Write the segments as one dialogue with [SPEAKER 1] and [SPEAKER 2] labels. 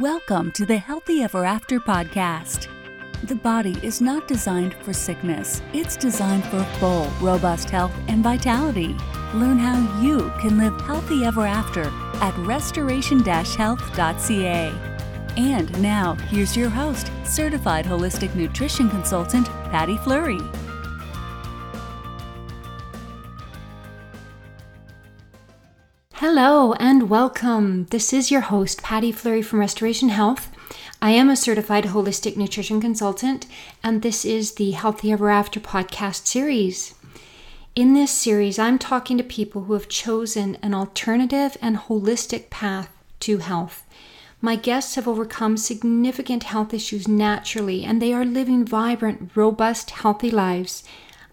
[SPEAKER 1] Welcome to the Healthy Ever After podcast. The body is not designed for sickness, it's designed for full, robust health and vitality. Learn how you can live healthy ever after at restoration health.ca. And now, here's your host, certified holistic nutrition consultant, Patti Fleury.
[SPEAKER 2] Hello and welcome. This is your host, Patti Fleury from Restoration Health. I am a certified holistic nutrition consultant, and this is the Healthy Ever After podcast series. In this series, I'm talking to people who have chosen an alternative and holistic path to health. My guests have overcome significant health issues naturally, and they are living vibrant, robust, healthy lives.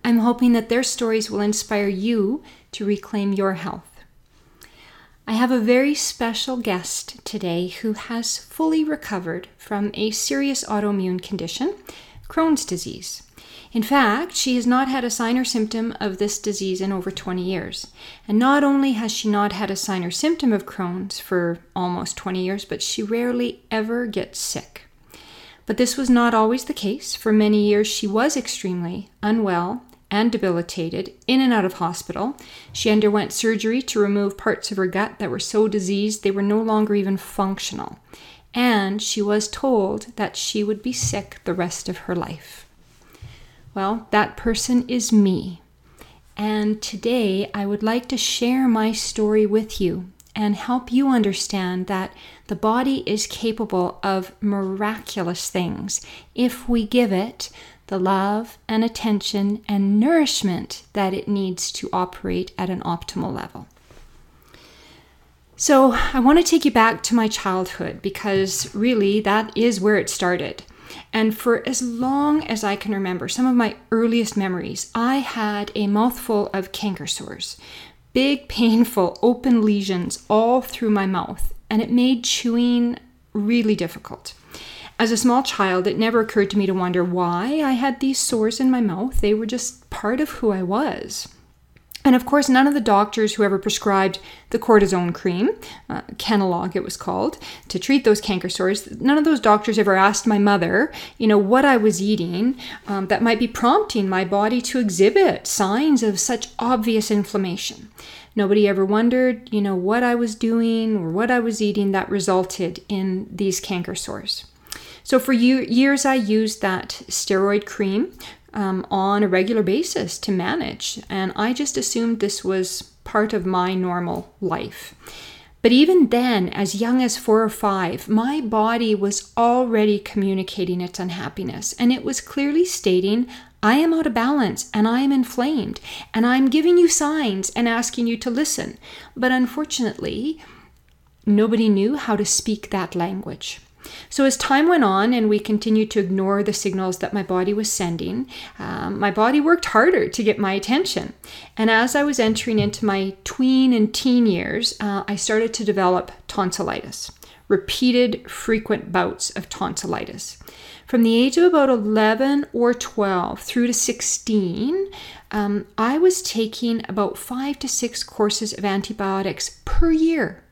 [SPEAKER 2] I'm hoping that their stories will inspire you to reclaim your health. I have a very special guest today who has fully recovered from a serious autoimmune condition, Crohn's disease. In fact, she has not had a sign or symptom of this disease in over 20 years. And not only has she not had a sign or symptom of Crohn's for almost 20 years, but she rarely ever gets sick. But this was not always the case. For many years, she was extremely unwell and debilitated, in and out of hospital. She underwent surgery to remove parts of her gut that were so diseased they were no longer even functional. And she was told that she would be sick the rest of her life. Well, that person is me. And today I would like to share my story with you and help you understand that the body is capable of miraculous things if we give it the love and attention and nourishment that it needs to operate at an optimal level. So, I want to take you back to my childhood because really that is where it started. And for as long as I can remember, some of my earliest memories, I had a mouthful of canker sores, big, painful, open lesions all through my mouth, and it made chewing really difficult. As a small child, it never occurred to me to wonder why I had these sores in my mouth. They were just part of who I was. And of course, none of the doctors who ever prescribed the cortisone cream, uh, Kenalog it was called, to treat those canker sores, none of those doctors ever asked my mother, you know, what I was eating um, that might be prompting my body to exhibit signs of such obvious inflammation. Nobody ever wondered, you know, what I was doing or what I was eating that resulted in these canker sores. So for years, I used that steroid cream um, on a regular basis to manage, and I just assumed this was part of my normal life. But even then, as young as four or five, my body was already communicating its unhappiness, and it was clearly stating, I am out of balance and I am inflamed, and I'm giving you signs and asking you to listen. But unfortunately, nobody knew how to speak that language. So, as time went on and we continued to ignore the signals that my body was sending, um, my body worked harder to get my attention. And as I was entering into my tween and teen years, uh, I started to develop tonsillitis, repeated, frequent bouts of tonsillitis. From the age of about 11 or 12 through to 16, um, I was taking about five to six courses of antibiotics per year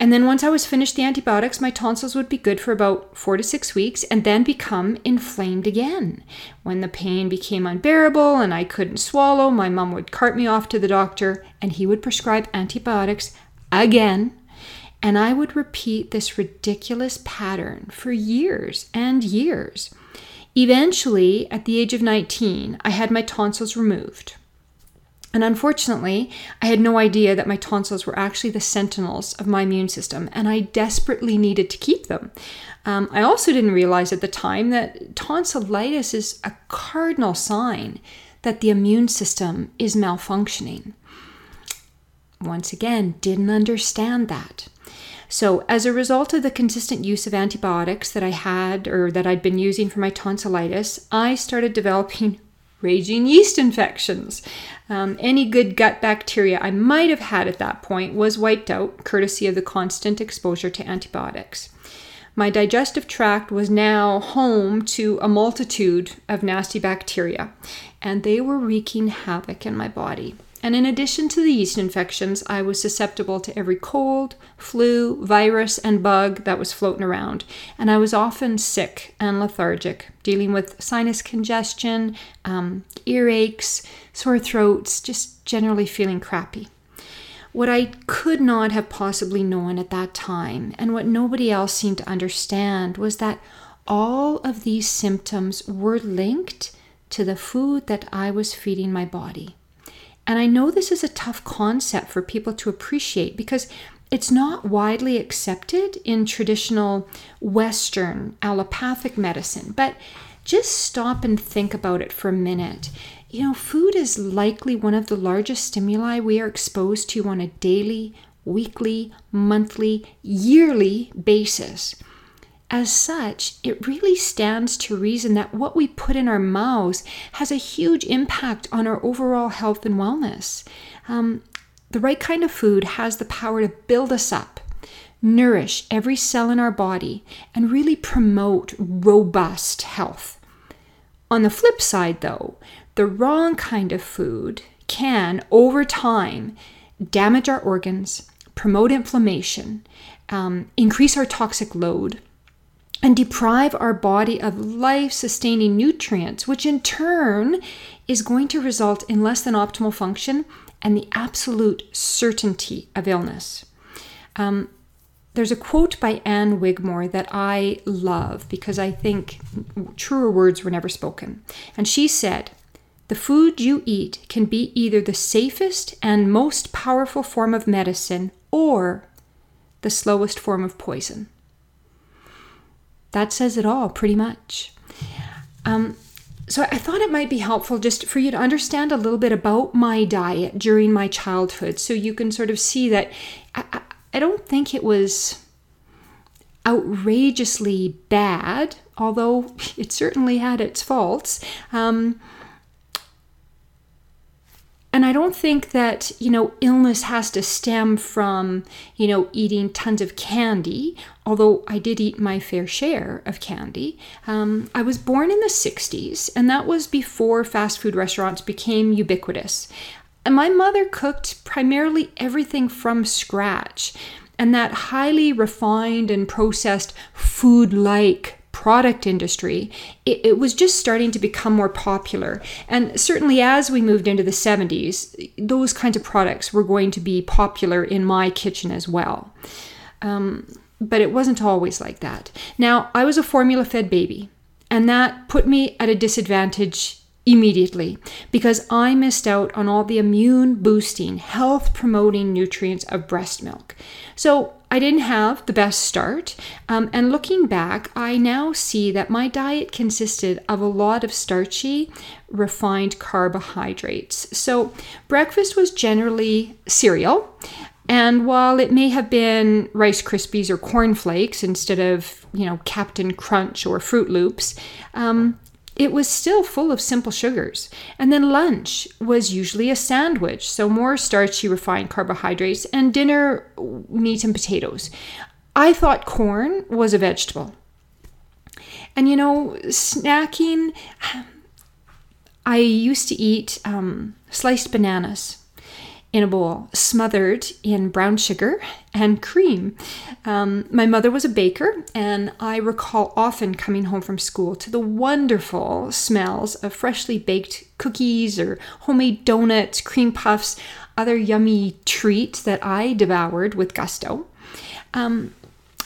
[SPEAKER 2] and then once I was finished the antibiotics, my tonsils would be good for about four to six weeks and then become inflamed again. When the pain became unbearable and I couldn't swallow, my mom would cart me off to the doctor and he would prescribe antibiotics again. And I would repeat this ridiculous pattern for years and years. Eventually, at the age of 19, I had my tonsils removed. And unfortunately, I had no idea that my tonsils were actually the sentinels of my immune system, and I desperately needed to keep them. Um, I also didn't realize at the time that tonsillitis is a cardinal sign that the immune system is malfunctioning. Once again, didn't understand that. So, as a result of the consistent use of antibiotics that I had or that I'd been using for my tonsillitis, I started developing raging yeast infections. Um, any good gut bacteria I might have had at that point was wiped out, courtesy of the constant exposure to antibiotics. My digestive tract was now home to a multitude of nasty bacteria, and they were wreaking havoc in my body. And in addition to the yeast infections, I was susceptible to every cold, flu, virus, and bug that was floating around. And I was often sick and lethargic, dealing with sinus congestion, um, earaches, sore throats, just generally feeling crappy. What I could not have possibly known at that time, and what nobody else seemed to understand, was that all of these symptoms were linked to the food that I was feeding my body. And I know this is a tough concept for people to appreciate because it's not widely accepted in traditional Western allopathic medicine. But just stop and think about it for a minute. You know, food is likely one of the largest stimuli we are exposed to on a daily, weekly, monthly, yearly basis. As such, it really stands to reason that what we put in our mouths has a huge impact on our overall health and wellness. Um, the right kind of food has the power to build us up, nourish every cell in our body, and really promote robust health. On the flip side, though, the wrong kind of food can, over time, damage our organs, promote inflammation, um, increase our toxic load and deprive our body of life sustaining nutrients, which in turn is going to result in less than optimal function and the absolute certainty of illness. Um, there's a quote by Ann Wigmore that I love because I think truer words were never spoken. And she said, The food you eat can be either the safest and most powerful form of medicine or the slowest form of poison. That says it all, pretty much. Um, so I thought it might be helpful just for you to understand a little bit about my diet during my childhood so you can sort of see that I, I don't think it was outrageously bad, although it certainly had its faults. Um, and I don't think that, you know, illness has to stem from, you know, eating tons of candy, although I did eat my fair share of candy. Um, I was born in the 60s, and that was before fast food restaurants became ubiquitous. And my mother cooked primarily everything from scratch. And that highly refined and processed food like product industry, it, it, was just starting to become more popular. And certainly as we moved into the 70s, those kinds of products were going to be popular in my kitchen as well. Um, but it wasn't always like that. Now, I was a formula fed baby, and that put me at a disadvantage immediately because I missed out on all the immune boosting, health promoting nutrients of breast milk. So I didn't have the best start. Um, and looking back, I now see that my diet consisted of a lot of starchy, refined carbohydrates. So breakfast was generally cereal. And while it may have been Rice Krispies or Corn Flakes instead of, you know, Captain Crunch or Froot Loops, um, it was still full of simple sugars. And then lunch was usually a sandwich, so more starchy refined carbohydrates, and dinner, meat and potatoes. I thought corn was a vegetable. And you know, snacking, I used to eat um, sliced bananas in a bowl, smothered in brown sugar and cream. Um, my mother was a baker, and I recall often coming home from school to the wonderful smells of freshly baked cookies or homemade donuts, cream puffs, other yummy treats that I devoured with gusto. Um,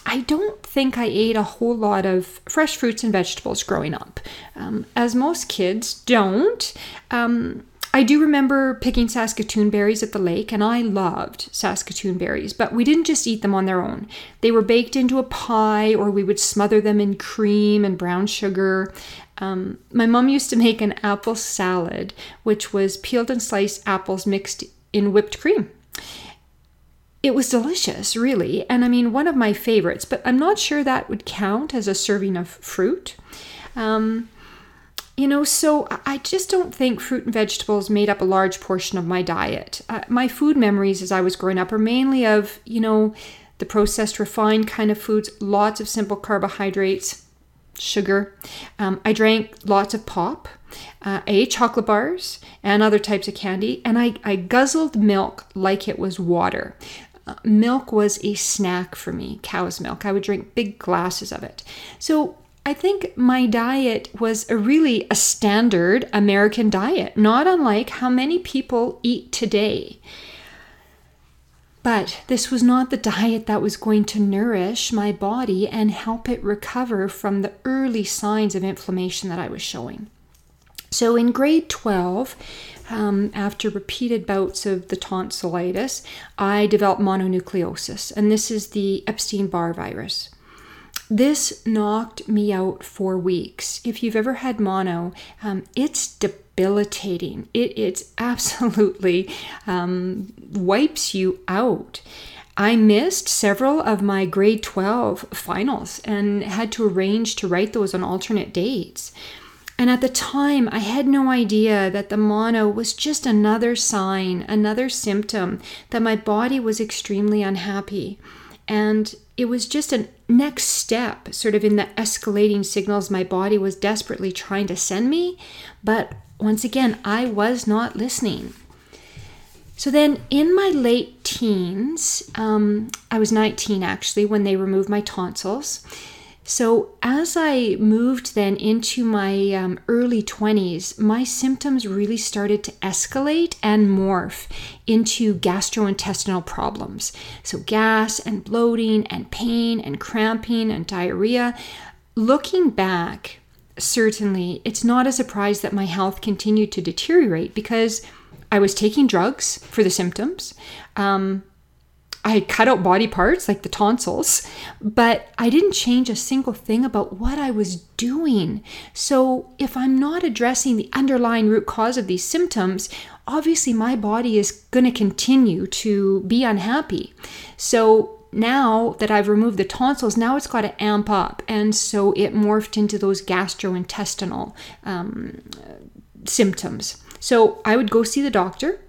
[SPEAKER 2] I don't think I ate a whole lot of fresh fruits and vegetables growing up, um, as most kids don't. Um, I do remember picking Saskatoon berries at the lake, and I loved Saskatoon berries, but we didn't just eat them on their own. They were baked into a pie, or we would smother them in cream and brown sugar. Um, my mom used to make an apple salad, which was peeled and sliced apples mixed in whipped cream. It was delicious, really, and I mean, one of my favorites, but I'm not sure that would count as a serving of fruit. Um, you know, so I just don't think fruit and vegetables made up a large portion of my diet. Uh, my food memories as I was growing up are mainly of, you know, the processed, refined kind of foods, lots of simple carbohydrates. sugar. Um, I drank lots of pop. Uh, I ate chocolate bars and other types of candy, and I, I guzzled milk like it was water. Uh, milk was a snack for me, cow's milk. I would drink big glasses of it. So I think my diet was a really a standard American diet, not unlike how many people eat today. But this was not the diet that was going to nourish my body and help it recover from the early signs of inflammation that I was showing. So in grade 12, um, after repeated bouts of the tonsillitis, I developed mononucleosis, and this is the Epstein Barr virus. This knocked me out for weeks. If you've ever had mono, um, it's debilitating. It it's absolutely um, wipes you out. I missed several of my grade 12 finals and had to arrange to write those on alternate dates. And at the time, I had no idea that the mono was just another sign, another symptom that my body was extremely unhappy. And it was just a next step, sort of in the escalating signals my body was desperately trying to send me. But once again, I was not listening. So then in my late teens, um, I was 19 actually when they removed my tonsils. So, as I moved then into my um, early 20s, my symptoms really started to escalate and morph into gastrointestinal problems. So, gas and bloating and pain and cramping and diarrhea. Looking back, certainly it's not a surprise that my health continued to deteriorate because I was taking drugs for the symptoms. Um, I cut out body parts like the tonsils, but I didn't change a single thing about what I was doing. So, if I'm not addressing the underlying root cause of these symptoms, obviously my body is going to continue to be unhappy. So, now that I've removed the tonsils, now it's got to amp up. And so it morphed into those gastrointestinal um, symptoms. So I would go see the doctor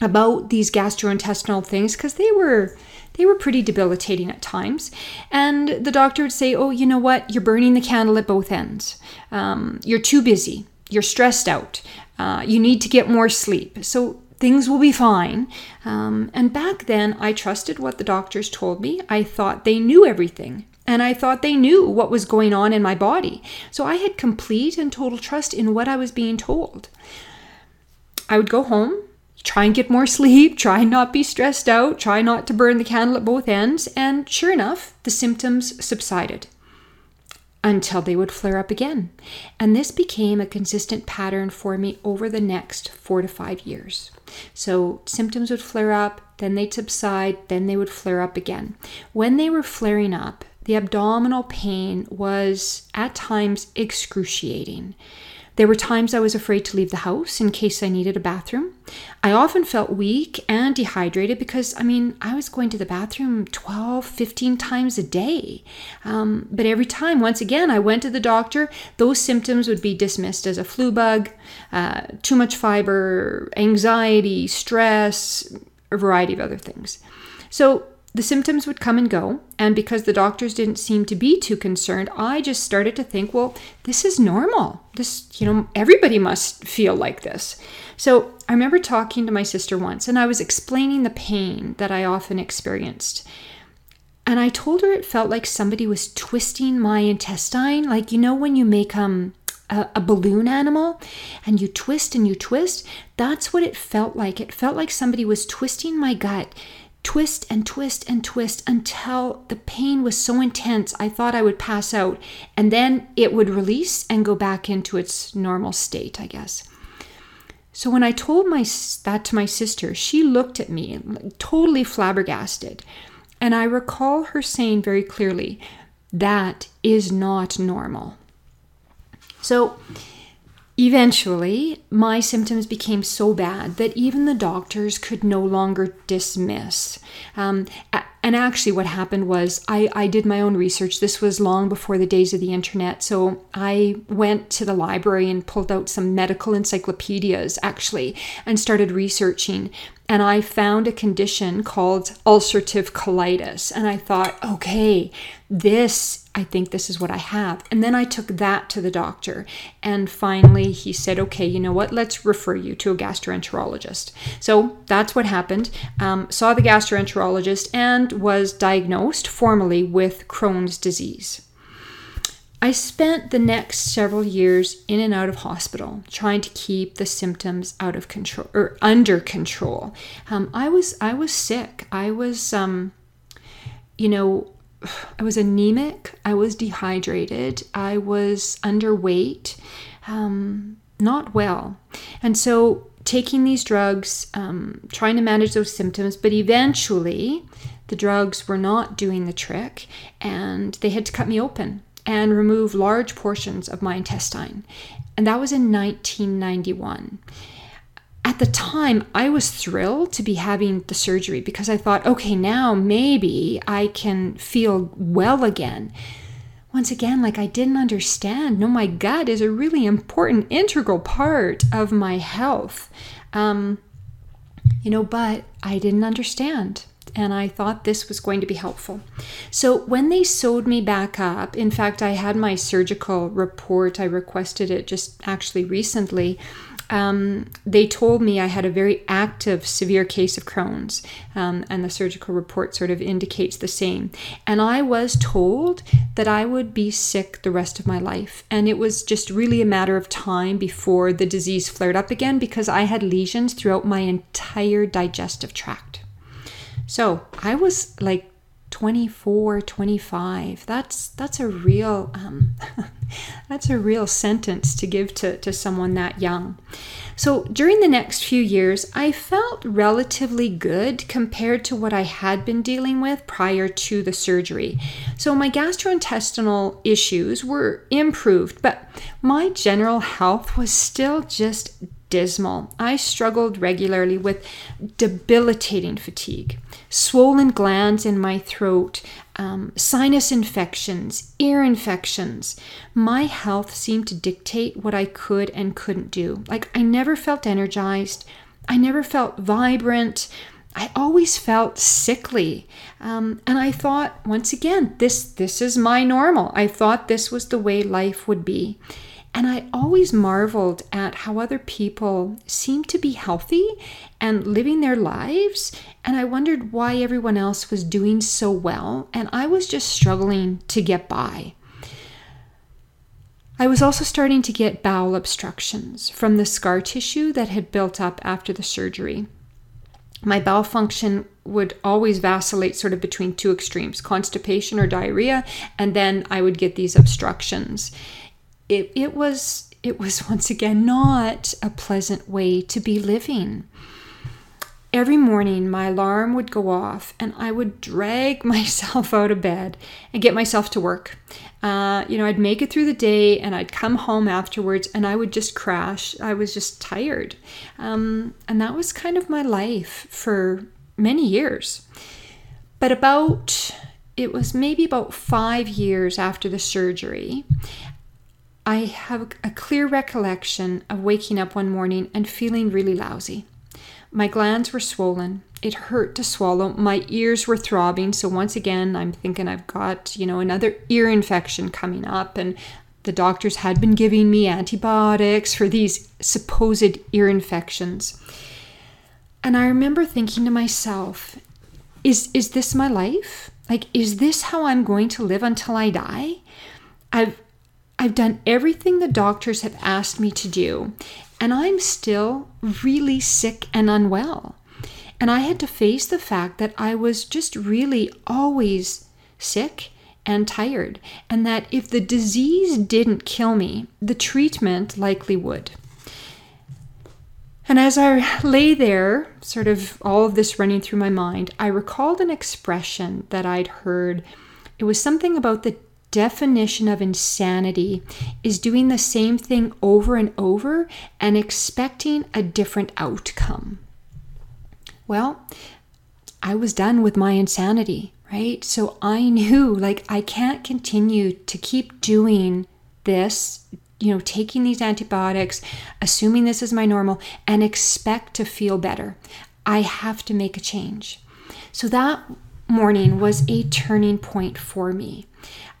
[SPEAKER 2] about these gastrointestinal things because they were they were pretty debilitating at times. And the doctor would say oh you know what? You're burning the candle at both ends. Um, you're too busy. You're stressed out. Uh, you need to get more sleep. So things will be fine. Um, and back then i trusted what the doctors told me. I thought they knew everything. And I thought they knew what was going on in my body. So I had complete and total trust in what I was being told. I would go home try and get more sleep, try and not be stressed out, try not to burn the candle at both ends, and sure enough, the symptoms subsided until they would flare up again. And this became a consistent pattern for me over the next four to five years. So symptoms would flare up, then they'd subside, then they would flare up again. When they were flaring up, the abdominal pain was at times excruciating. There were times I was afraid to leave the house in case I needed a bathroom. I often felt weak and dehydrated because, I mean, I was going to the bathroom 12, 15 times a day. Um, but every time, once again, I went to the doctor, those symptoms would be dismissed as a flu bug, uh, too much fiber, anxiety, stress, a variety of other things. So the symptoms would come and go, and because the doctors didn't seem to be too concerned, I just started to think, well, this is normal. This, you know, everybody must feel like this. So I remember talking to my sister once, and I was explaining the pain that I often experienced. And I told her it felt like somebody was twisting my intestine, like you know when you make um a, a, balloon animal and you twist and you twist. That's what it felt like. It felt like somebody was twisting my gut twist and twist and twist until the pain was so intense I thought I would pass out and then it would release and go back into its normal state, I guess. So when I told my that to my sister, she looked at me totally flabbergasted. And I recall her saying very clearly, that is not normal. So Eventually, my symptoms became so bad that even the doctors could no longer dismiss. Um, and actually, what happened was I, I did my own research. This was long before the days of the internet. So I went to the library and pulled out some medical encyclopedias, actually, and started researching. And I found a condition called ulcerative colitis. And I thought, okay, this, I think this is what I have. And then I took that to the doctor. And finally, he said, okay, you know what? Let's refer you to a gastroenterologist. So that's what happened. Um, saw the gastroenterologist and was diagnosed formally with Crohn's disease. I spent the next several years in and out of hospital trying to keep the symptoms out of control or under control. Um, I was I was sick. I was um, you know I was anemic. I was dehydrated. I was underweight. Um, not well, and so taking these drugs, um, trying to manage those symptoms, but eventually the drugs were not doing the trick, and they had to cut me open and remove large portions of my intestine. And that was in 1991. At the time, I was thrilled to be having the surgery because I thought, okay, now maybe I can feel well again. Once again, like I didn't understand. No, my gut is a really important, integral part of my health. Um, you know, but I didn't understand and I thought this was going to be helpful. So when they sewed me back up, in fact, I had my surgical report, I requested it just actually recently. Um, they told me I had a very active, severe case of Crohn's, um, and the surgical report sort of indicates the same. And I was told that I would be sick the rest of my life. And it was just really a matter of time before the disease flared up again because I had lesions throughout my entire digestive tract. So I was like 24 25 that's that's a real um, that's a real sentence to give to, to someone that young. So during the next few years i felt relatively good compared to what i had been dealing with prior to the surgery. So my gastrointestinal issues were improved but my general health was still just dismal. I struggled regularly with debilitating fatigue, swollen glands in my throat, um, sinus infections, ear infections. My health seemed to dictate what I could and couldn't do. Like, I never felt energized, I never felt vibrant. I always felt sickly, um, and I thought once again, this this is my normal. I thought this was the way life would be, and I always marveled at how other people seemed to be healthy and living their lives. And I wondered why everyone else was doing so well. And I was just struggling to get by. I was also starting to get bowel obstructions from the scar tissue that had built up after the surgery. My bowel function would always vacillate sort of between two extremes constipation or diarrhea, and then I would get these obstructions it, it was it was once again not a pleasant way to be living. Every morning, my alarm would go off, and I would drag myself out of bed and get myself to work. Uh, you know, I'd make it through the day, and I'd come home afterwards, and I would just crash. I was just tired, um, and that was kind of my life for many years. But about it was maybe about five years after the surgery, I have a clear recollection of waking up one morning and feeling really lousy. My glands were swollen. It hurt to swallow. My ears were throbbing. So once again, I'm thinking I've got, you know, another ear infection coming up and the doctors had been giving me antibiotics for these supposed ear infections. And I remember thinking to myself, is is this my life? Like is this how I'm going to live until I die? I've I've done everything the doctors have asked me to do, and I'm still really sick and unwell. And I had to face the fact that I was just really always sick and tired, and that if the disease didn't kill me, the treatment likely would. And as I lay there, sort of all of this running through my mind, I recalled an expression that I'd heard. It was something about the definition of insanity is doing the same thing over and over and expecting a different outcome. Well, I was done with my insanity, right? So I knew like I can't continue to keep doing this, you know, taking these antibiotics, assuming this is my normal, and expect to feel better. I have to make a change. So that morning was a turning point for me.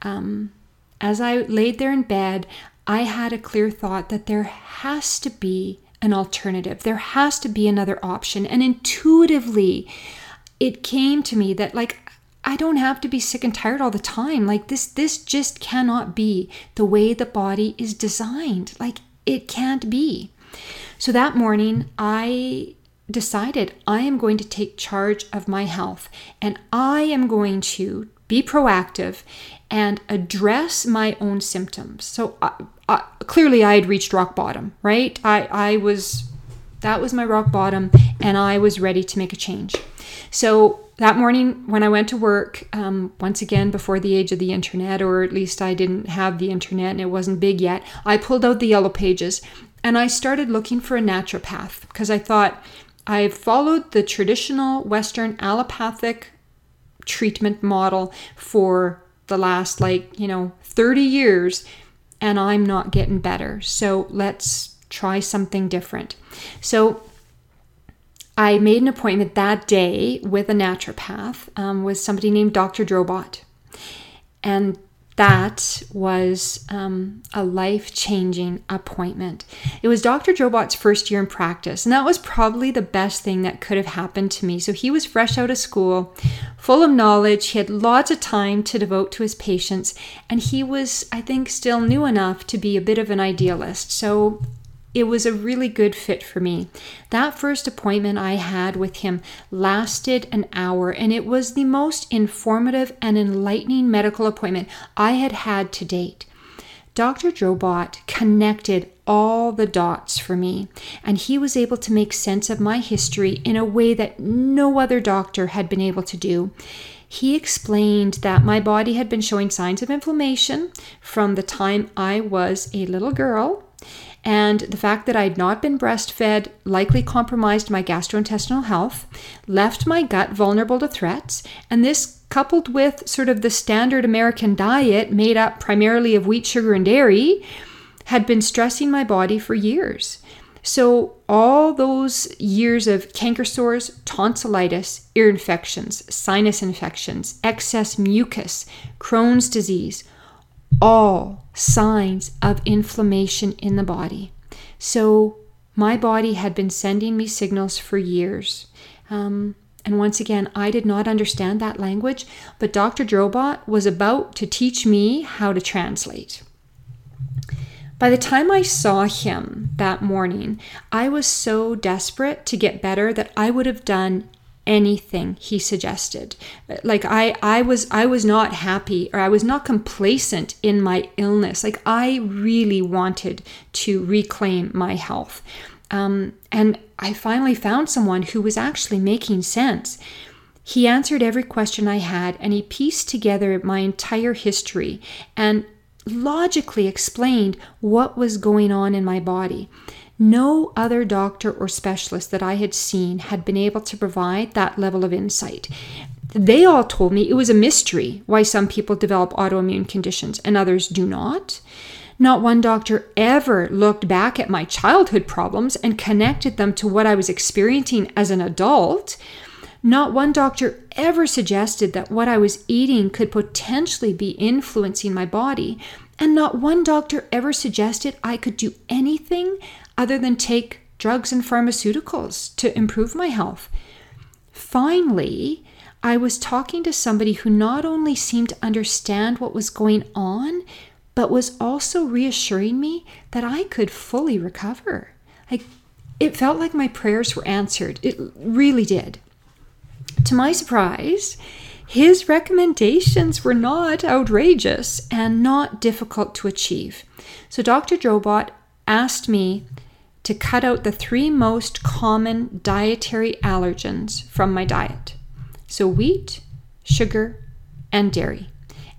[SPEAKER 2] Um, as I laid there in bed, I had a clear thought that there has to be an alternative. There has to be another option. And intuitively, it came to me that, like, I don't have to be sick and tired all the time. Like this this just cannot be the way the body is designed. Like it can't be. So that morning I decided I am going to take charge of my health and I am going to be proactive and address my own symptoms. So uh, uh, clearly I had reached rock bottom, right? I I was that was my rock bottom and I was ready to make a change. So that morning when I went to work, um, once again before the age of the internet, or at least I didn't have the internet and it wasn't big yet, I pulled out the yellow pages and I started looking for a naturopath because I thought I've followed the traditional Western allopathic treatment model for the last, like, you know, 30 years and I'm not getting better. So let's try something different. So I made an appointment that day with a naturopath, um, with somebody named Dr. Drobot. And that was um, a life changing appointment. It was Dr. Drobot's first year in practice, and that was probably the best thing that could have happened to me. So he was fresh out of school, full of knowledge. He had lots of time to devote to his patients, and he was, I think, still new enough to be a bit of an idealist. So it was a really good fit for me. That first appointment I had with him lasted an hour, and it was the most informative and enlightening medical appointment I had had to date. Dr. Drobot connected all the dots for me, and he was able to make sense of my history in a way that no other doctor had been able to do. He explained that my body had been showing signs of inflammation from the time I was a little girl and the fact that I'd not been breastfed likely compromised my gastrointestinal health, left my gut vulnerable to threats, and this coupled with sort of the standard American diet made up primarily of wheat, sugar, and dairy had been stressing my body for years. So, all those years of canker sores, tonsillitis, ear infections, sinus infections, excess mucus, Crohn's disease, all signs of inflammation in the body. So, my body had been sending me signals for years. Um, and once again, I did not understand that language, but Dr. Drobot was about to teach me how to translate. By the time I saw him that morning, I was so desperate to get better that I would have done anything he suggested. Like i i was i was not happy or i was not complacent in my illness. Like i really wanted to reclaim my health. Um, and i finally found someone who was actually making sense. He answered every question i had and he pieced together my entire history and logically explained what was going on in my body no other doctor or specialist that I had seen had been able to provide that level of insight. They all told me it was a mystery why some people develop autoimmune conditions and others do not. Not one doctor ever looked back at my childhood problems and connected them to what I was experiencing as an adult. Not one doctor ever suggested that what I was eating could potentially be influencing my body. And not one doctor ever suggested I could do anything other than take drugs and pharmaceuticals to improve my health. Finally, I was talking to somebody who not only seemed to understand what was going on, but was also reassuring me that I could fully recover. Like it felt like my prayers were answered. It really did. To my surprise, his recommendations were not outrageous and not difficult to achieve. So Dr. Drobot asked me to cut out the three most common dietary allergens from my diet. So, wheat, sugar, and dairy.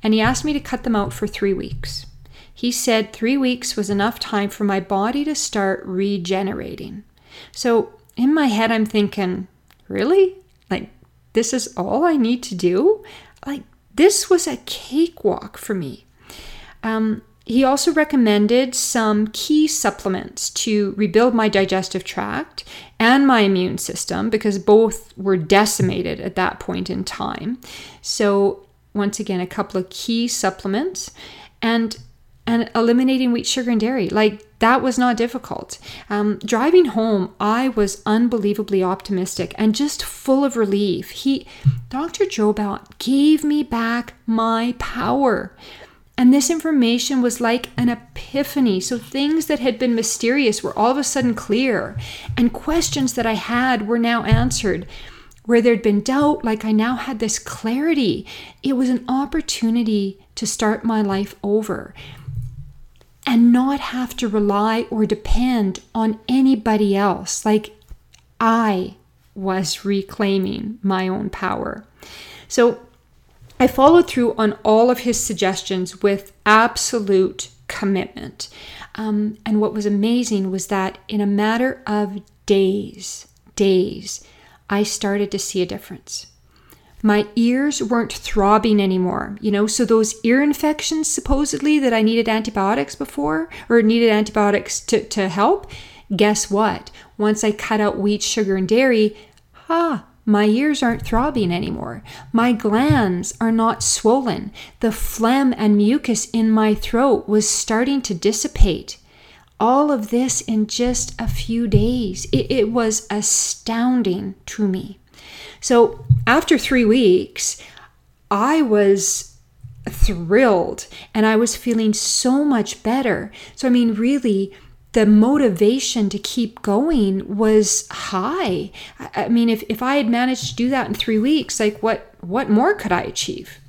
[SPEAKER 2] And he asked me to cut them out for three weeks. He said three weeks was enough time for my body to start regenerating. So, in my head, I'm thinking, really? Like, this is all I need to do? Like, this was a cakewalk for me. Um, he also recommended some key supplements to rebuild my digestive tract and my immune system because both were decimated at that point in time. So, once again, a couple of key supplements and and eliminating wheat, sugar, and dairy. Like that was not difficult. Um, driving home, I was unbelievably optimistic and just full of relief. He, Dr. Drobot, gave me back my power. And this information was like an epiphany. So things that had been mysterious were all of a sudden clear, and questions that I had were now answered. Where there'd been doubt, like I now had this clarity. It was an opportunity to start my life over and not have to rely or depend on anybody else. Like I was reclaiming my own power. So I followed through on all of his suggestions with absolute commitment. Um, and what was amazing was that in a matter of days, days, I started to see a difference. My ears weren't throbbing anymore, you know, so those ear infections supposedly that I needed antibiotics before or needed antibiotics to, to help, guess what? Once I cut out wheat, sugar, and dairy, ah, my ears aren't throbbing anymore. My glands are not swollen. The phlegm and mucus in my throat was starting to dissipate. All of this in just a few days. It, it was astounding to me. So after three weeks, I was thrilled and I was feeling so much better. So, I mean, really, the motivation to keep going was high. I mean, if, if I had managed to do that in three weeks, like what what more could I achieve?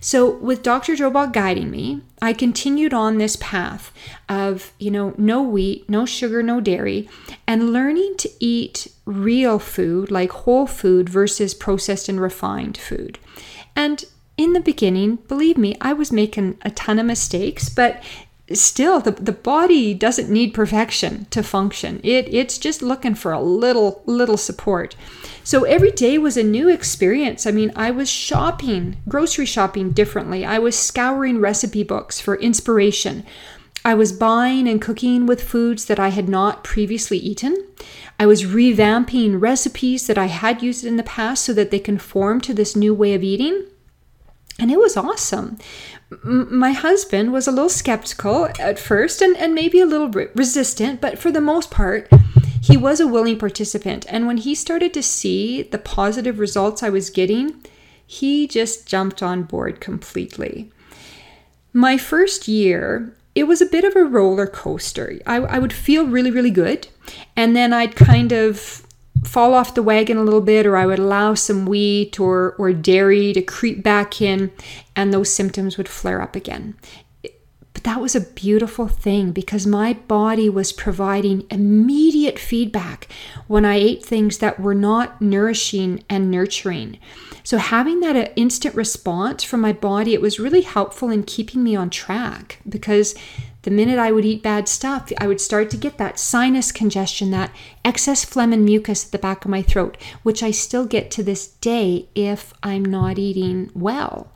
[SPEAKER 2] So, with Dr. Drobot guiding me, I continued on this path of, you know, no wheat, no sugar, no dairy, and learning to eat real food, like whole food versus processed and refined food. And in the beginning, believe me, I was making a ton of mistakes, but still the, the body doesn't need perfection to function. It it's just looking for a little little support. So every day was a new experience. I mean i was shopping grocery shopping differently. I was scouring recipe books for inspiration. I was buying and cooking with foods that i had not previously eaten. I was revamping recipes that i had used in the past so that they conform to this new way of eating and it was awesome my husband was a little skeptical at first and, and maybe a little re- resistant, but for the most part, he was a willing participant. And when he started to see the positive results I was getting, he just jumped on board completely. My first year, it was a bit of a roller coaster. I, I would feel really, really good. And then I'd kind of fall off the wagon a little bit, or I would allow some wheat or, or dairy to creep back in, and those symptoms would flare up again. But that was a beautiful thing because my body was providing immediate feedback when I ate things that were not nourishing and nurturing. So, having that uh, instant response from my body, it was really helpful in keeping me on track because the minute I would eat bad stuff, I would start to get that sinus congestion, that excess phlegm and mucus at the back of my throat, which I still get to this day if I'm not eating well.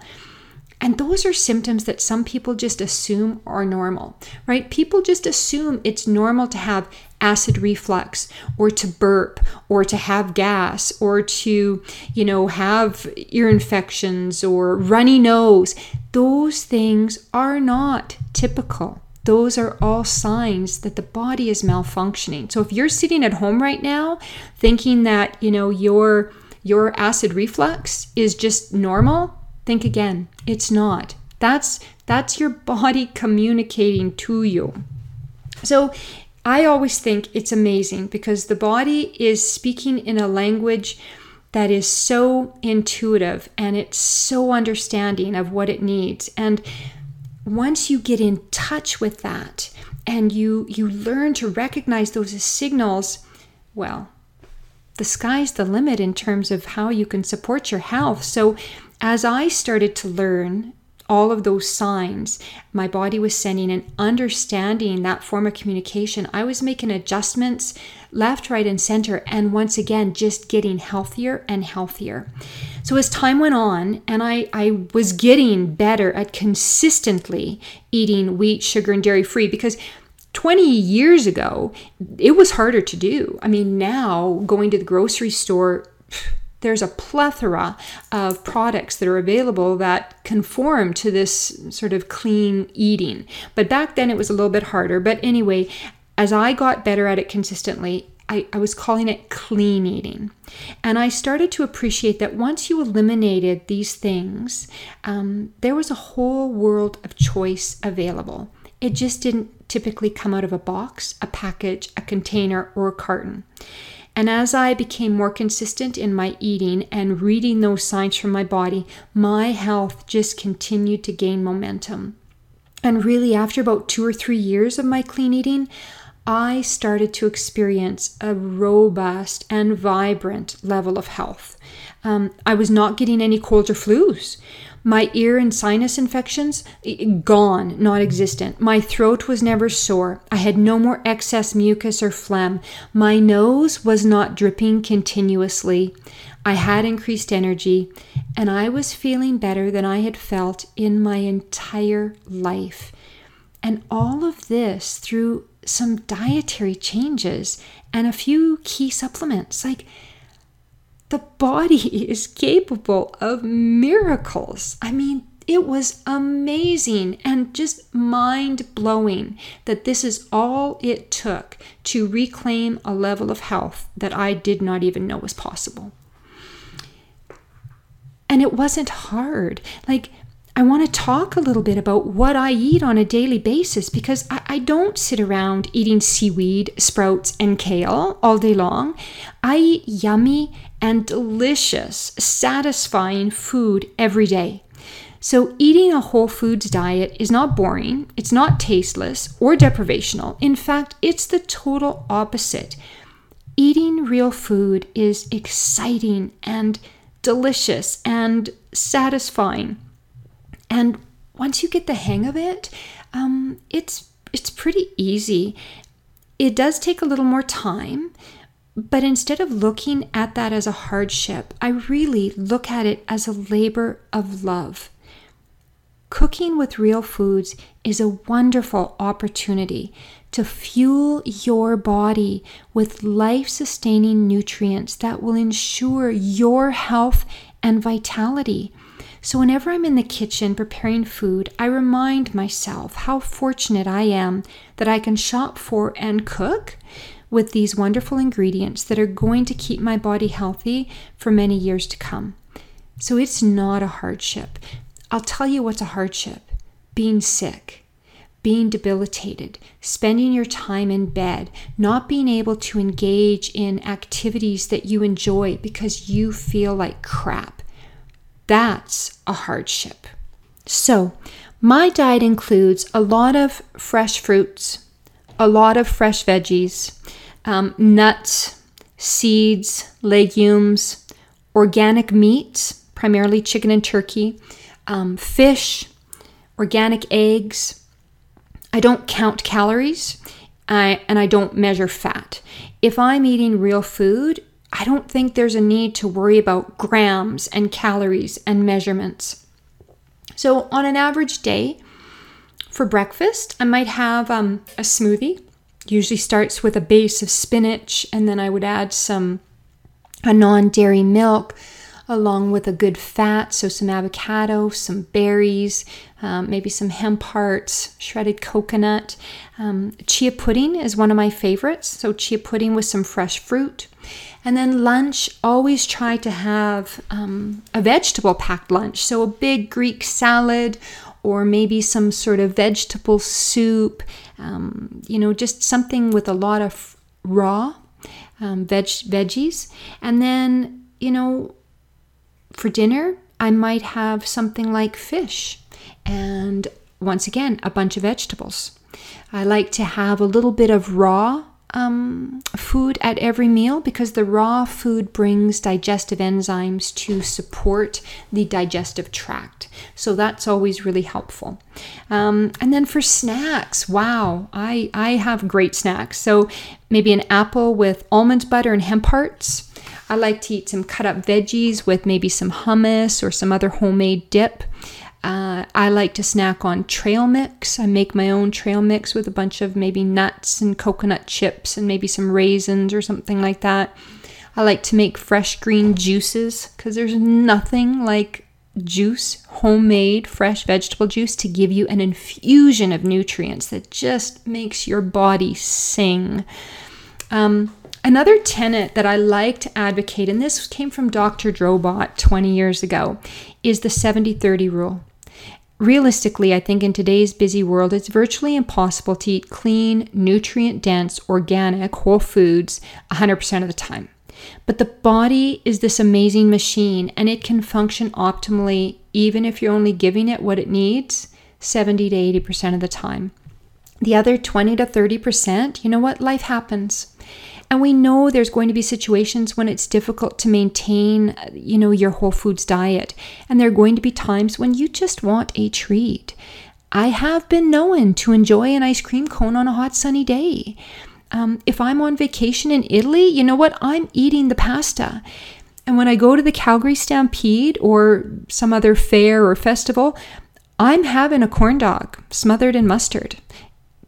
[SPEAKER 2] And those are symptoms that some people just assume are normal, right? People just assume it's normal to have acid reflux or to burp or to have gas or to, you know, have ear infections or runny nose. Those things are not typical those are all signs that the body is malfunctioning. So if you're sitting at home right now thinking that, you know, your your acid reflux is just normal, think again. It's not. That's that's your body communicating to you. So I always think it's amazing because the body is speaking in a language that is so intuitive and it's so understanding of what it needs. And once you get in touch with that and you you learn to recognize those as signals, well, the sky's the limit in terms of how you can support your health. So as I started to learn all of those signs my body was sending and understanding that form of communication, I was making adjustments left, right, and center. And once again, just getting healthier and healthier. So as time went on, and I, I was getting better at consistently eating wheat, sugar, and dairy free because 20 years ago, it was harder to do. I mean, now going to the grocery store, there's a plethora of products that are available that conform to this sort of clean eating. But back then it was a little bit harder. But anyway, as I got better at it consistently, I, I, was calling it clean eating. And I started to appreciate that once you eliminated these things, um, there was a whole world of choice available. It just didn't typically come out of a box, a package, a container, or a carton. And as I became more consistent in my eating and reading those signs from my body, my health just continued to gain momentum. And really, after about two or three years of my clean eating, I started to experience a robust and vibrant level of health. Um, I was not getting any colds or flus. My ear and sinus infections, gone, not existent. My throat was never sore. I had no more excess mucus or phlegm. My nose was not dripping continuously. I had increased energy, and I was feeling better than I had felt in my entire life. And all of this through some dietary changes and a few key supplements like the body is capable of miracles. I mean, it was amazing and just mind blowing that this is all it took to reclaim a level of health that I did not even know was possible. And it wasn't hard. Like, I want to talk a little bit about what I eat on a daily basis because I, I, don't sit around eating seaweed, sprouts, and kale all day long. I eat yummy and delicious, satisfying food every day. So, eating a whole foods diet is not boring, it's not tasteless or deprivational. In fact, it's the total opposite. Eating real food is exciting and delicious and satisfying. And once you get the hang of it, um, it's it's pretty easy. It does take a little more time, but instead of looking at that as a hardship, I really look at it as a labor of love. Cooking with real foods is a wonderful opportunity to fuel your body with life sustaining nutrients that will ensure your health and vitality. So, whenever I'm in the kitchen preparing food, I remind myself how fortunate I am that I can shop for and cook with these wonderful ingredients that are going to keep my body healthy for many years to come. So, it's not a hardship. I'll tell you what's a hardship being sick, being debilitated, spending your time in bed, not being able to engage in activities that you enjoy because you feel like crap that's a hardship. So, my diet includes a lot of fresh fruits, a lot of fresh veggies, um, nuts, seeds, legumes, organic meats, primarily chicken and turkey, um, fish, organic eggs. I don't count calories I, and I don't measure fat. If I'm eating real food, I don't think there's a need to worry about grams and calories and measurements. So, on an average day, for breakfast, I might have um, a smoothie. Usually starts with a base of spinach, and then I would add some a non-dairy milk along with a good fat, so some avocado, some berries, um, maybe some hemp hearts, shredded coconut. Um, chia pudding is one of my favorites, so chia pudding with some fresh fruit. And then lunch, always try to have um, a vegetable packed lunch. So a big Greek salad or maybe some sort of vegetable soup, um, you know, just something with a lot of raw um, veg- veggies. And then, you know, for dinner, I might have something like fish and once again, a bunch of vegetables. I like to have a little bit of raw um, food at every meal because the raw food brings digestive enzymes to support the digestive tract. So that's always really helpful. Um, and then for snacks, wow, I, I have great snacks. So maybe an apple with almond butter and hemp hearts. I like to eat some cut up veggies with maybe some hummus or some other homemade dip. Uh, I like to snack on trail mix. I make my own trail mix with a bunch of maybe nuts and coconut chips and maybe some raisins or something like that. I like to make fresh green juices because there's nothing like juice, homemade fresh vegetable juice, to give you an infusion of nutrients that just makes your body sing. Um, another tenet that I like to advocate, and this came from Dr. Drobot 20 years ago, is the 70 30 rule. Realistically, I think in today's busy world, it's virtually impossible to eat clean, nutrient dense, organic, whole foods 100% of the time. But the body is this amazing machine and it can function optimally even if you're only giving it what it needs 70 to 80% of the time. The other 20 to 30%, you know what? Life happens. And we know there's going to be situations when it's difficult to maintain, you know, your whole foods diet. And there are going to be times when you just want a treat. I have been known to enjoy an ice cream cone on a hot sunny day. Um, if I'm on vacation in Italy, you know what? I'm eating the pasta. And when I go to the Calgary Stampede or some other fair or festival, I'm having a corn dog smothered in mustard.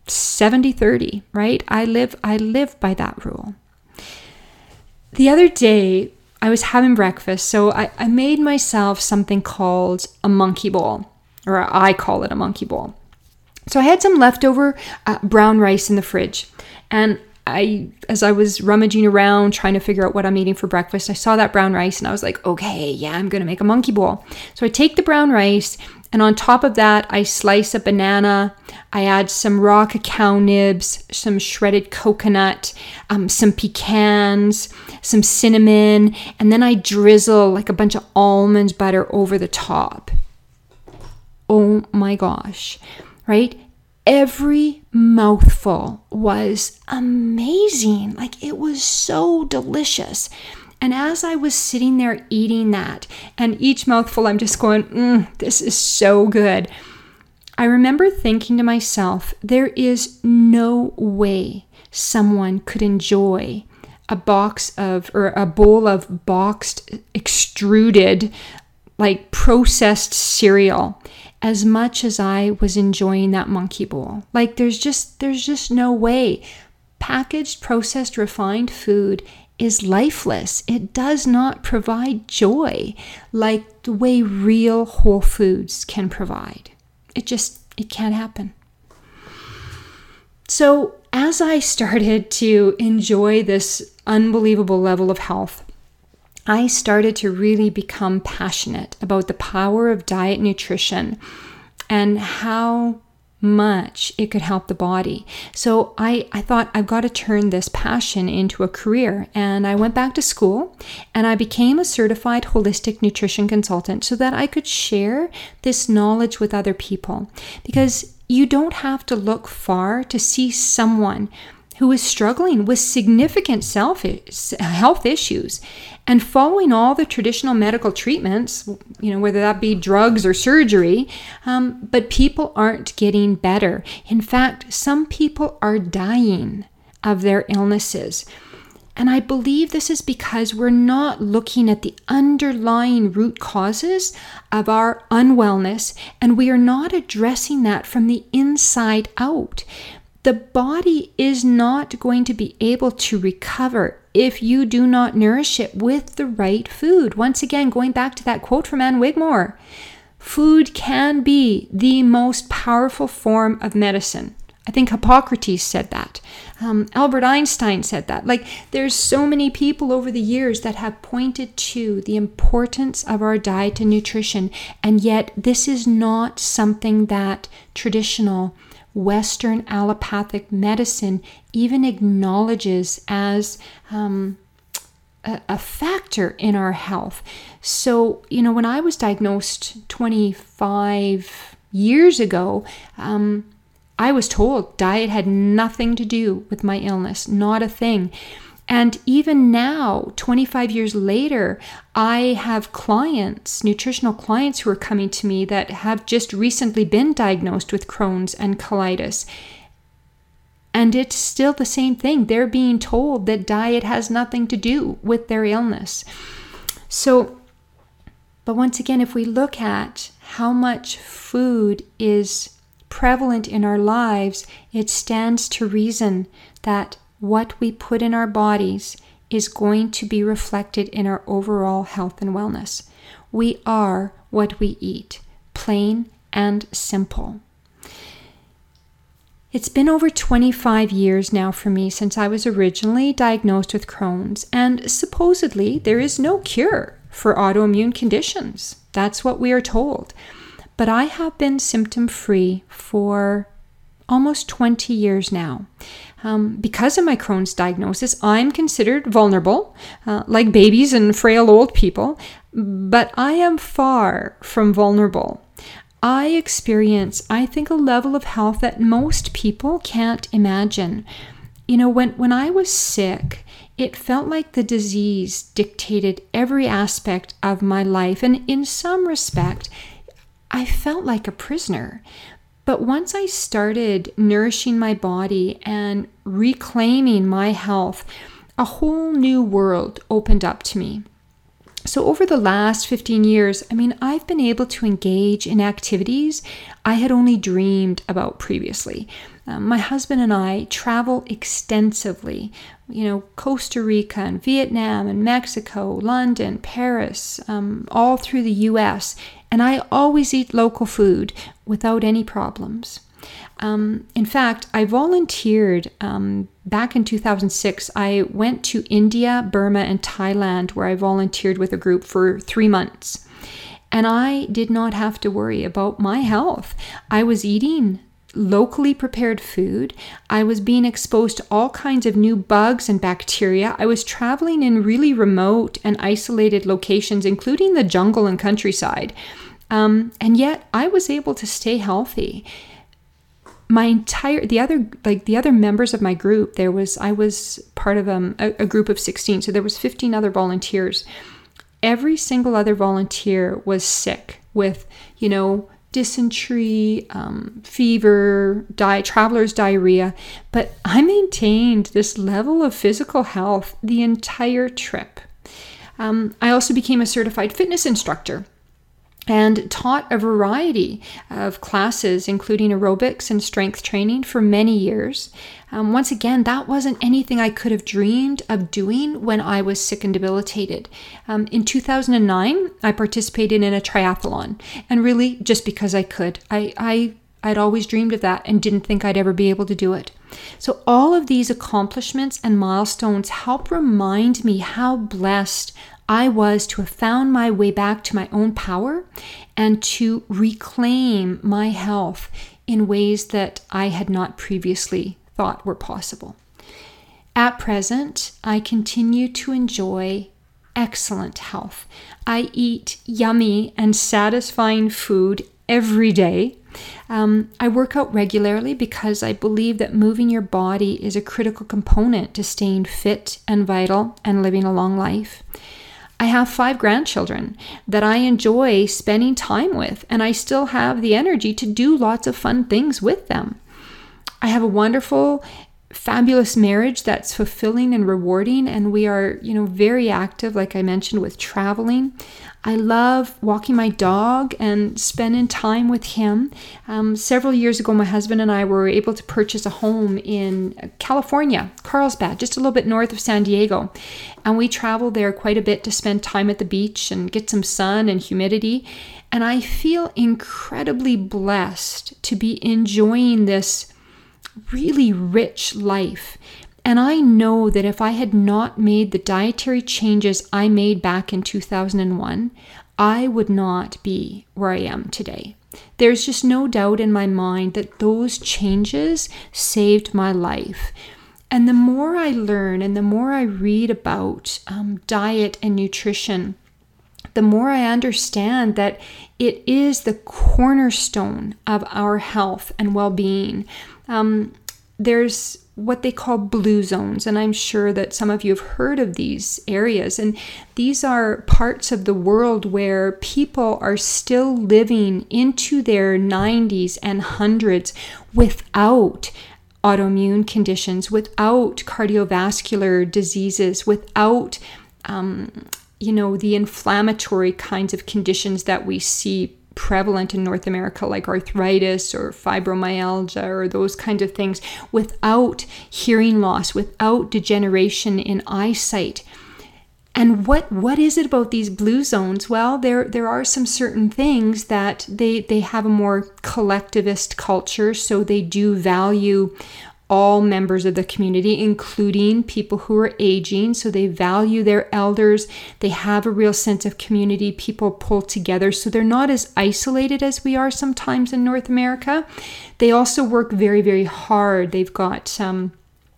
[SPEAKER 2] 70 30, right? I live I live by that rule. The other day I was having breakfast, so I, I made myself something called a monkey bowl, or I call it a monkey bowl. So I had some leftover uh, brown rice in the fridge, and I, as I was rummaging around trying to figure out what I'm eating for breakfast, I saw that brown rice and I was like, okay, yeah, I'm gonna make a monkey bowl. So I take the brown rice and on top of that, I slice a banana. I add some raw cacao nibs, some shredded coconut, um, some pecans, some cinnamon, and then I drizzle like a bunch of almond butter over the top. Oh my gosh, right? Every mouthful was amazing. Like it was so delicious. And as I was sitting there eating that, and each mouthful I'm just going, mm, this is so good. I remember thinking to myself, there is no way someone could enjoy a box of, or a bowl of boxed, extruded, like processed cereal as much as I was enjoying that monkey bowl. Like there's just, there's just no way. Packaged, processed, refined food is lifeless. It does not provide joy like the way real whole foods can provide. It just it can't happen. So, as I started to enjoy this unbelievable level of health, I started to really become passionate about the power of diet nutrition and how much it could help the body. So I, I thought I've got to turn this passion into a career. And I went back to school and I became a certified holistic nutrition consultant so that I could share this knowledge with other people. Because you don't have to look far to see someone who is struggling with significant self health issues and following all the traditional medical treatments, you know, whether that be drugs or surgery, um, but people aren't getting better. In fact, some people are dying of their illnesses. And I believe this is because we're not looking at the underlying root causes of our unwellness and we are not addressing that from the inside out the body is not going to be able to recover if you do not nourish it with the right food. Once again, going back to that quote from Ann Wigmore food can be the most powerful form of medicine. I think Hippocrates said that. Um, Albert Einstein said that. Like, there's so many people over the years that have pointed to the importance of our diet and nutrition, and yet this is not something that traditional Western allopathic medicine even acknowledges as um, a, a factor in our health. So, you know, when I was diagnosed 25 years ago, um, I was told diet had nothing to do with my illness, not a thing. And even now, 25 years later, I have clients, nutritional clients who are coming to me that have just recently been diagnosed with Crohn's and colitis. And it's still the same thing. They're being told that diet has nothing to do with their illness. So, but once again, if we look at how much food is prevalent in our lives, it stands to reason that what we put in our bodies is going to be reflected in our overall health and wellness. We are what we eat, plain and simple. It's been over 25 years now for me since I was originally diagnosed with Crohn's, and supposedly there is no cure for autoimmune conditions. That's what we are told. But I have been symptom free for almost 20 years now. Um, because of my Crohn's diagnosis, I'm considered vulnerable, uh, like babies and frail old people, but I am far from vulnerable. I experience, I think, a level of health that most people can't imagine. You know, when, when I was sick, it felt like the disease dictated every aspect of my life. And in some respect, I felt like a prisoner. But once I started nourishing my body and reclaiming my health, a whole new world opened up to me. So, over the last 15 years, I mean, I've been able to engage in activities I had only dreamed about previously. Um, my husband and I travel extensively, you know, Costa Rica and Vietnam and Mexico, London, Paris, um, all through the US, and I always eat local food without any problems. Um, in fact, I volunteered um, back in 2006. I went to India, Burma, and Thailand where I volunteered with a group for three months. And I did not have to worry about my health. I was eating locally prepared food. I was being exposed to all kinds of new bugs and bacteria. I was traveling in really remote and isolated locations, including the jungle and countryside. Um, and yet I was able to stay healthy. My entire the other like the other members of my group there was i was part of um, a, a group of 16 so there was 15 other volunteers. Every single other volunteer was sick with you know dysentery um, fever di- traveler's diarrhea. But i maintained this level of physical health the entire trip. Um, i also became a certified fitness instructor and taught a variety of classes, including aerobics and strength training, for many years. Um, once again, that wasn't anything I could have dreamed of doing when I was sick and debilitated. Um, in 2009, I participated in a triathlon, and really just because I could. I, I I'd always dreamed of that and didn't think I'd ever be able to do it. So, all of these accomplishments and milestones help remind me how blessed I was to have found my way back to my own power and to reclaim my health in ways that I had not previously thought were possible. At present, I continue to enjoy excellent health. I eat yummy and satisfying food every day. Um, I work out regularly because I believe that moving your body is a critical component to staying fit and vital and living a long life. I have five grandchildren that I enjoy spending time with, and I still have the energy to do lots of fun things with them. I have a wonderful, fabulous marriage that's fulfilling and rewarding, and we are, you know, very active, like I mentioned, with traveling. I love walking my dog and spending time with him. Um, several years ago, my husband and I were able to purchase a home in California, Carlsbad, just a little bit north of San Diego. And we travel there quite a bit to spend time at the beach and get some sun and humidity. And I feel incredibly blessed to be enjoying this really rich life. And I know that if I had not made the dietary changes I made back in 2001, I would not be where I am today. There's just no doubt in my mind that those changes saved my life. And the more I learn and the more I read about um, diet and nutrition, the more I understand that it is the cornerstone of our health and well being. Um, there's what they call blue zones, and I'm sure that some of you have heard of these areas. And these are parts of the world where people are still living into their 90s and hundreds without autoimmune conditions, without cardiovascular diseases, without um, you know, the inflammatory kinds of conditions that we see prevalent in North America, like arthritis or fibromyalgia or those kinds of things, without hearing loss, without degeneration in eyesight. And what what is it about these blue zones? Well, there there are some certain things that they they have a more collectivist culture, so they do value all members of the community, including people who are aging. So they value their elders. They have a real sense of community. People pull together. So they're not as isolated as we are sometimes in North America. They also work very, very hard. They've got some. Um,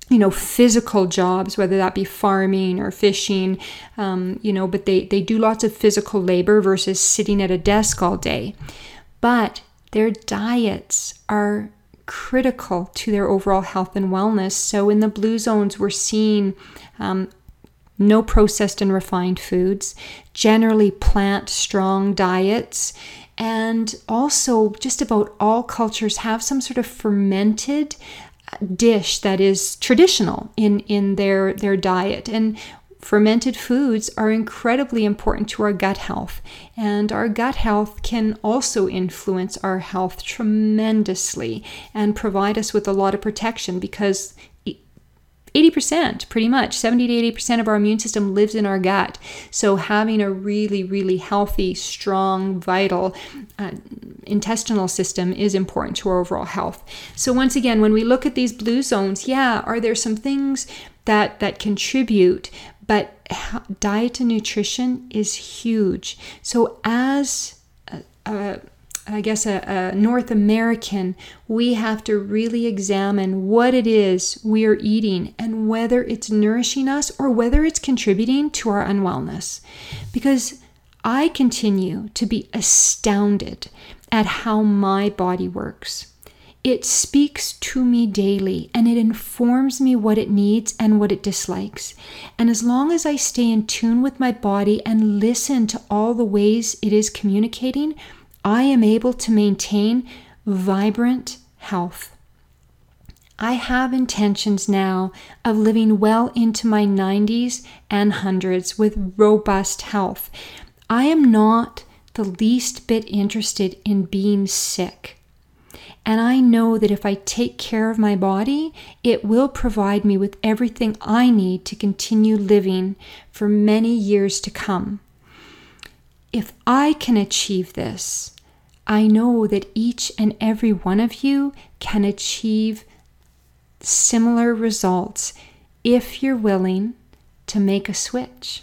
[SPEAKER 2] you know physical jobs whether that be farming or fishing um, you know but they they do lots of physical labor versus sitting at a desk all day but their diets are critical to their overall health and wellness. So, in the blue zones, we're seeing um, no processed and refined foods, generally plant strong diets, and also just about all cultures have some sort of fermented uh, dish that is traditional in in their their diet and Fermented foods are incredibly important to our gut health, and our gut health can also influence our health tremendously and provide us with a lot of protection because 80%, pretty much, 70 to 80% of our immune system lives in our gut. So, having a really, really healthy, strong, vital uh, intestinal system is important to our overall health. So, once again, when we look at these blue zones, yeah, are there some things that, that contribute? But diet and nutrition is huge. So, as a, a, I guess a, a North American, we have to really examine what it is we are eating and whether it's nourishing us or whether it's contributing to our unwellness. Because I continue to be astounded at how my body works. It speaks to me daily and it informs me what it needs and what it dislikes. And as long as I stay in tune with my body and listen to all the ways it is communicating, I am able to maintain vibrant health. I have intentions now of living well into my 90s and hundreds with robust health. I am not the least bit interested in being sick. And I know that if I take care of my body, it will provide me with everything I need to continue living for many years to come. If I can achieve this, I know that each and every one of you can achieve similar results if you're willing to make a switch.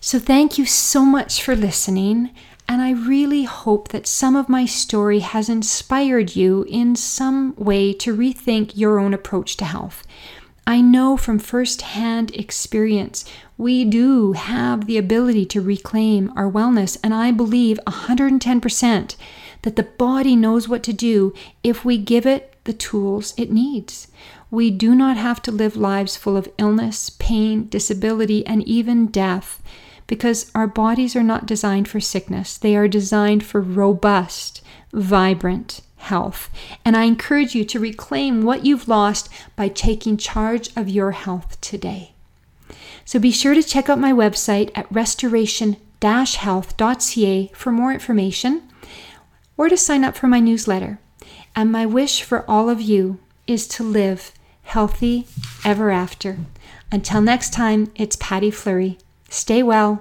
[SPEAKER 2] So, thank you so much for listening. And I really hope that some of my story has inspired you in some way to rethink your own approach to health. I know from firsthand experience we do have the ability to reclaim our wellness, and I believe 110% that the body knows what to do if we give it the tools it needs. We do not have to live lives full of illness, pain, disability, and even death because our bodies are not designed for sickness. They are designed for robust, vibrant health. And I encourage you to reclaim what you've lost by taking charge of your health today. So be sure to check out my website at restoration health.ca for more information or to sign up for my newsletter. And my wish for all of you is to live healthy ever after. Until next time, it's Patti Fleury. Stay well